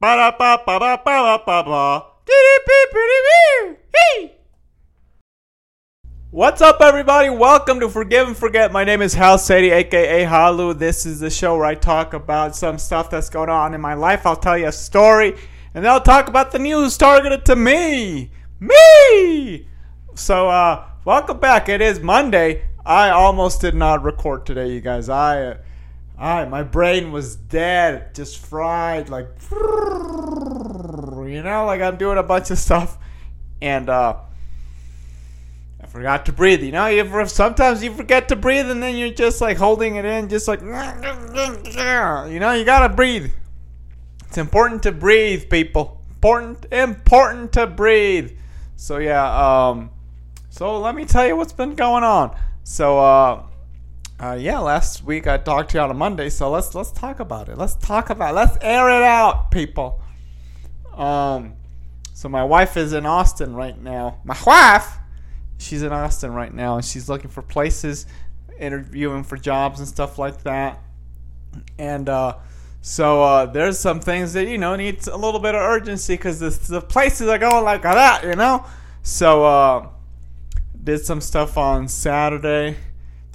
Ba da ba ba ba ba ba ba. What's up, everybody? Welcome to Forgive and Forget. My name is Hal Sadie, aka Khalu. This is the show where I talk about some stuff that's going on in my life. I'll tell you a story, and then I'll talk about the news targeted to me. Me! So, uh, welcome back. It is Monday. I almost did not record today, you guys. I. Uh, I, my brain was dead, just fried, like, you know, like I'm doing a bunch of stuff, and uh, I forgot to breathe. You know, you sometimes you forget to breathe, and then you're just like holding it in, just like, you know, you gotta breathe. It's important to breathe, people. Important, important to breathe. So yeah, um, so let me tell you what's been going on. So uh uh, yeah, last week I talked to you on a Monday, so let's let's talk about it. Let's talk about it. let's air it out, people. Um, so my wife is in Austin right now. My wife, she's in Austin right now, and she's looking for places, interviewing for jobs and stuff like that. And uh, so uh, there's some things that you know needs a little bit of urgency because the, the places are going like that, you know. So uh, did some stuff on Saturday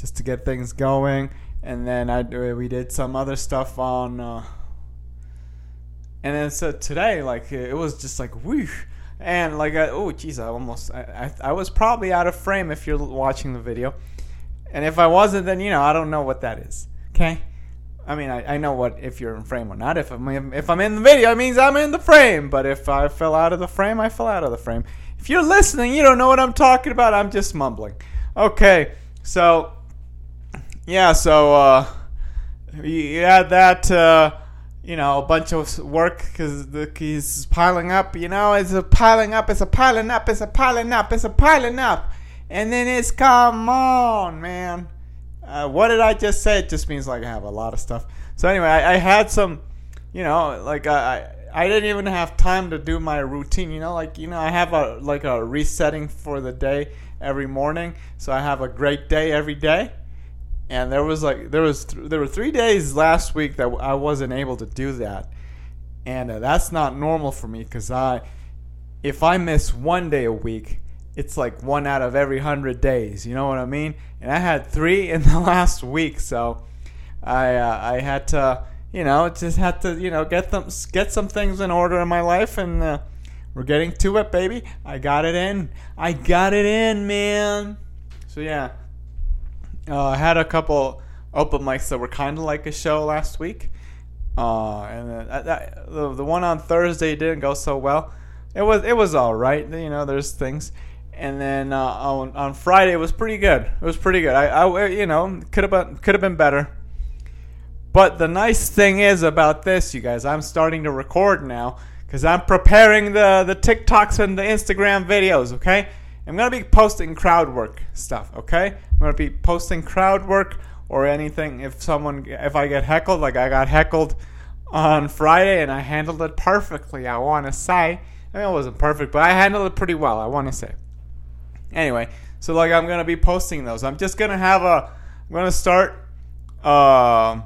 just to get things going. And then I do, we did some other stuff on. Uh, and then so today, like it was just like whoosh, and like oh jeez, I almost I, I I was probably out of frame if you're watching the video, and if I wasn't, then you know I don't know what that is. Okay. I mean, I, I know what if you're in frame or not. If I'm if I'm in the video, it means I'm in the frame. But if I fell out of the frame, I fell out of the frame. If you're listening, you don't know what I'm talking about. I'm just mumbling. Okay, so yeah, so uh, you had that, uh, you know, a bunch of work because is piling up. You know, it's a piling up, it's a piling up, it's a piling up, it's a piling up, and then it's come on, man. Uh, what did I just say? It just means like I have a lot of stuff. So anyway, I, I had some, you know, like I. I didn't even have time to do my routine, you know, like you know, I have a like a resetting for the day every morning, so I have a great day every day and there was like there was th- there were three days last week that I wasn't able to do that, and uh, that's not normal for me because I, if I miss one day a week, it's like one out of every hundred days. You know what I mean? And I had three in the last week, so I uh, I had to you know just had to you know get them get some things in order in my life and. Uh, we're getting to it, baby. I got it in. I got it in, man. So yeah, uh, I had a couple open mics that were kind of like a show last week, uh, and that, the, the one on Thursday didn't go so well. It was it was all right, you know. There's things, and then uh, on on Friday it was pretty good. It was pretty good. I, I you know could have been could have been better. But the nice thing is about this, you guys, I'm starting to record now because I'm preparing the the TikToks and the Instagram videos. Okay I'm gonna be posting crowd work stuff. Okay, I'm gonna be posting crowd work or anything. If someone, if I get heckled, like I got heckled on Friday and I handled it perfectly. I want to say, I mean, it wasn't perfect, but I handled it pretty well. I want to say. Anyway, so like I'm gonna be posting those. I'm just gonna have a. I'm gonna start. Uh,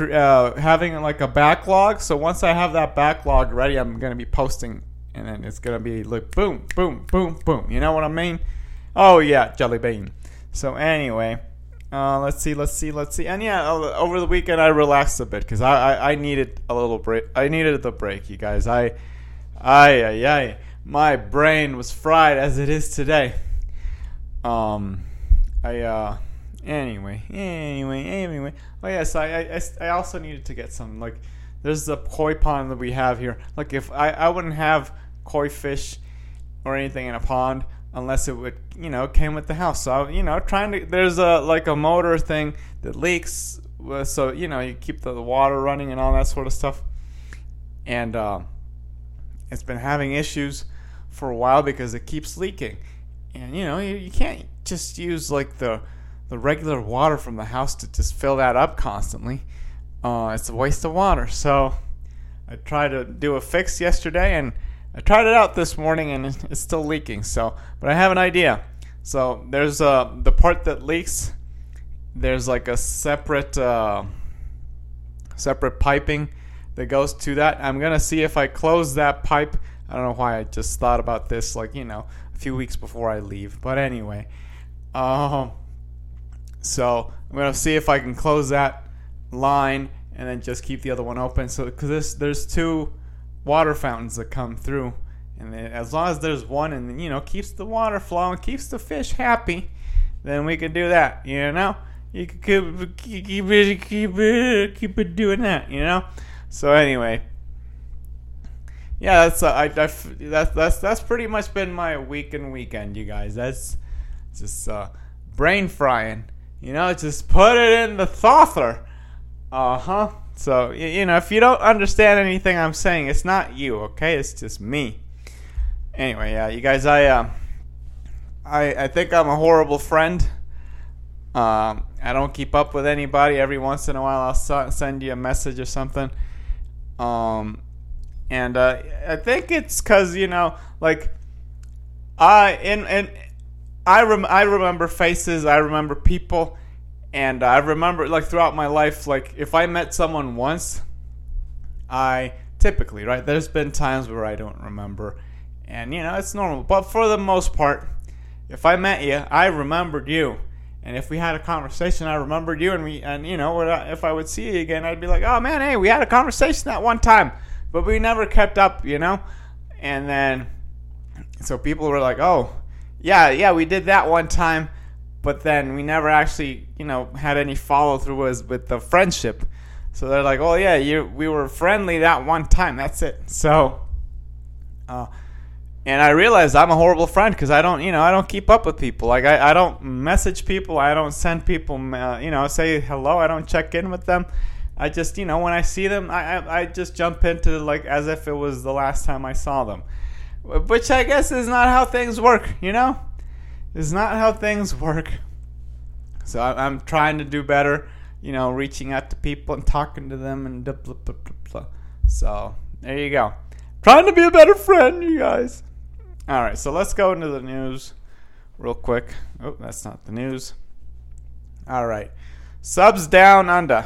uh, having like a backlog. So once I have that backlog ready, I'm gonna be posting and then it's gonna be like boom, boom, boom, boom. You know what I mean? Oh yeah, jelly bean. So anyway, uh, let's see, let's see, let's see. And yeah, over the weekend I relaxed a bit because I, I, I needed a little break. I needed the break, you guys. I, I, I, my brain was fried as it is today. Um, I uh, anyway, anyway, anyway. Oh yes, I, I, I also needed to get some like. There's a koi pond that we have here. Like if I, I wouldn't have koi fish or anything in a pond unless it would you know came with the house. So you know trying to there's a like a motor thing that leaks so you know you keep the, the water running and all that sort of stuff. And uh, it's been having issues for a while because it keeps leaking. And you know you, you can't just use like the the regular water from the house to just fill that up constantly. Uh, it's a waste of water. So i tried to do a fix yesterday and I tried it out this morning and it's still leaking. So, but I have an idea. So there's uh, the part that leaks. There's like a separate uh, separate piping that goes to that. I'm gonna see if I close that pipe. I don't know why I just thought about this, like you know, a few weeks before I leave. But anyway, um, so I'm gonna see if I can close that line and then just keep the other one open. So because there's two water fountains that come through, and as long as there's one and you know keeps the water flowing, keeps the fish happy, then we can do that. You know, you can keep keep keep it keep it, keep it doing that. You know. So anyway, yeah, that's uh, I, I that's that's that's pretty much been my week and weekend, you guys. That's just uh, brain frying. You know, just put it in the thother. Uh huh. So you know, if you don't understand anything I'm saying, it's not you, okay? It's just me. Anyway, yeah, you guys, I uh, I I think I'm a horrible friend. Um, I don't keep up with anybody. Every once in a while, I'll send you a message or something. Um, and uh, I think it's because you know, like, I and and I rem- I remember faces. I remember people and I remember, like, throughout my life, like, if I met someone once, I typically, right? There's been times where I don't remember. And, you know, it's normal. But for the most part, if I met you, I remembered you. And if we had a conversation, I remembered you. And, we, and you know, if I would see you again, I'd be like, oh, man, hey, we had a conversation that one time. But we never kept up, you know? And then, so people were like, oh, yeah, yeah, we did that one time but then we never actually, you know, had any follow through with the friendship. So they're like, "Oh yeah, you we were friendly that one time. That's it." So, uh, and I realized I'm a horrible friend because I don't, you know, I don't keep up with people. Like I, I don't message people. I don't send people, uh, you know, say hello. I don't check in with them. I just, you know, when I see them, I, I, I just jump into like as if it was the last time I saw them, which I guess is not how things work, you know is not how things work. So I, am trying to do better, you know, reaching out to people and talking to them and blah, blah, blah, blah. So there you go. Trying to be a better friend, you guys. All right, so let's go into the news real quick. Oh, that's not the news. All right. Subs down under.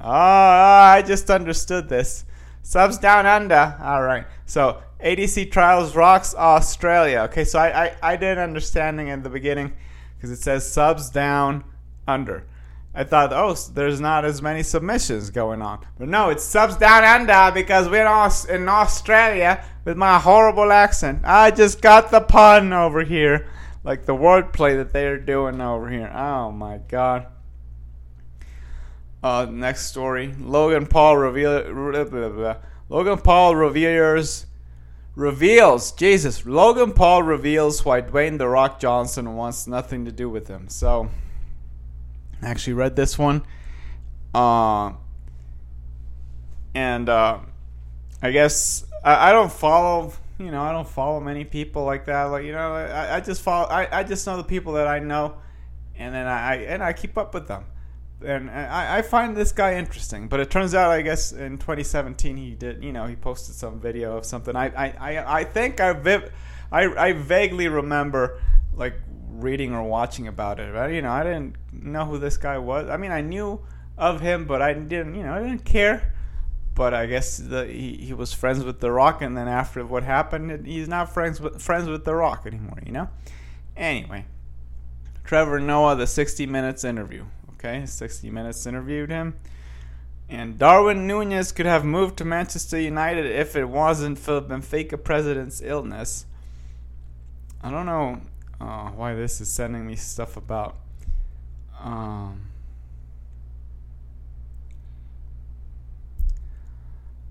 Oh, I just understood this. Subs down under. All right. So ADCC Trials rocks Australia. Okay, so I, I, I did understanding in the beginning because it says subs down under. I thought, oh, there's not as many submissions going on. But no, it's subs down under because we're in Australia with my horrible accent. I just got the pun over here. Like the wordplay that they're doing over here. Oh my god. Uh, next story. Logan Paul reveal. Logan Paul reveals reveals Jesus. Logan Paul reveals why Dwayne the Rock Johnson wants nothing to do with him. So, I actually read this one, uh, and uh, I guess I, I, don't follow. You know, I don't follow many people like that. Like you know, I, I just follow. I, I just know the people that I know, and then I and I keep up with them and I, I find this guy interesting. But it turns out, I guess, in 2017 he did, you know, he posted some video of something. I I, I, I think I, viv- I I vaguely remember like reading or watching about it. But you know, I didn't know who this guy was. I mean, I knew of him, but I didn't, you know, I didn't care. But I guess the, he, he was friends with The Rock, and then after what happened, he's not friends with friends with The Rock anymore. You know. Anyway, Trevor Noah, the 60 Minutes interview. Okay, 60 Minutes interviewed him. And Darwin Nunez could have moved to Manchester United if it wasn't for Benfica president's illness. I don't know uh, why this is sending me stuff about. Um,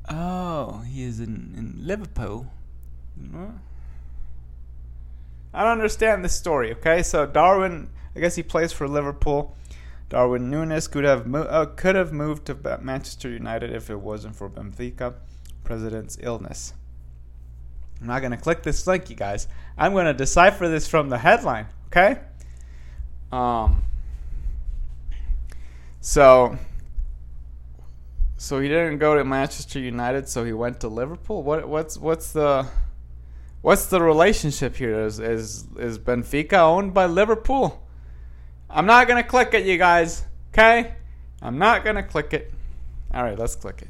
oh, he is in, in Liverpool. I don't understand this story, okay? So Darwin, I guess he plays for Liverpool. Darwin Nunez could have mo- uh, could have moved to Manchester United if it wasn't for Benfica president's illness. I'm not going to click this link, you guys. I'm going to decipher this from the headline, okay? Um so so he didn't go to Manchester United, so he went to Liverpool. What what's what's the what's the relationship here? Is is is Benfica owned by Liverpool? I'm not going to click it, you guys. Okay? I'm not going to click it. All right, let's click it.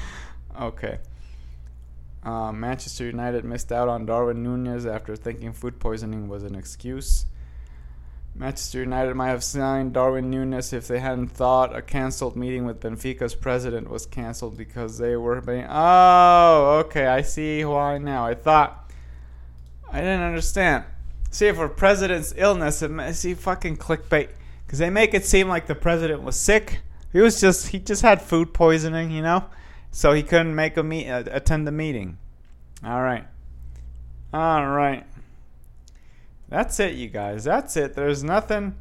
okay. Uh, Manchester United missed out on Darwin Nunez after thinking food poisoning was an excuse. Manchester United might have signed Darwin Nunez if they hadn't thought a cancelled meeting with Benfica's president was cancelled because they were being. Oh, okay, I see why now. I thought. I didn't understand. See, for president's illness, it, see, fucking clickbait. Because they make it seem like the president was sick. He was just, he just had food poisoning, you know? So he couldn't make a meet, uh, attend the meeting. All right. All right. That's it, you guys. That's it. There's nothing,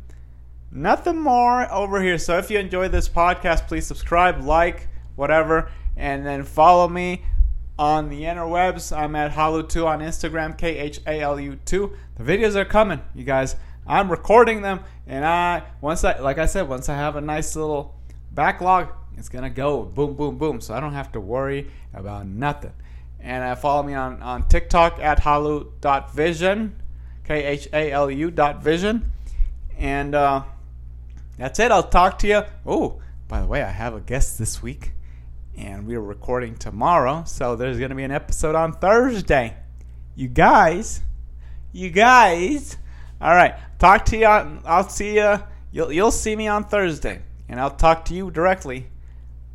nothing more over here. So if you enjoyed this podcast, please subscribe, like, whatever, and then follow me on the interwebs. I'm at Khalu2 on Instagram, K H A L U 2. The videos are coming, you guys. I'm recording them, and I once I like I said, once I have a nice little backlog, it's gonna go boom, boom, boom. So I don't have to worry about nothing. And uh, follow me on, on TikTok at khalu.vision. K H A L U dot vision. And uh, that's it. I'll talk to you. Oh, by the way, I have a guest this week, and we're recording tomorrow, so there's going to be an episode on Thursday. You guys, you guys. All right, talk to you. I'll see you. You'll you'll see me on Thursday, and I'll talk to you directly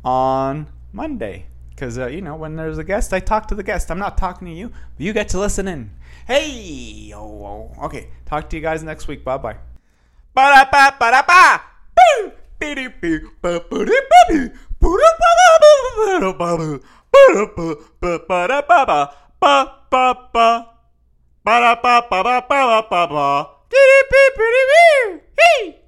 on Monday. Because uh, you know, when there's a guest, I talk to the guest. I'm not talking to you, but you get to listen in. Hey, oh, oh. okay. Talk to you guys next week. Bye bye. Ba da ba ba da ba. Hey!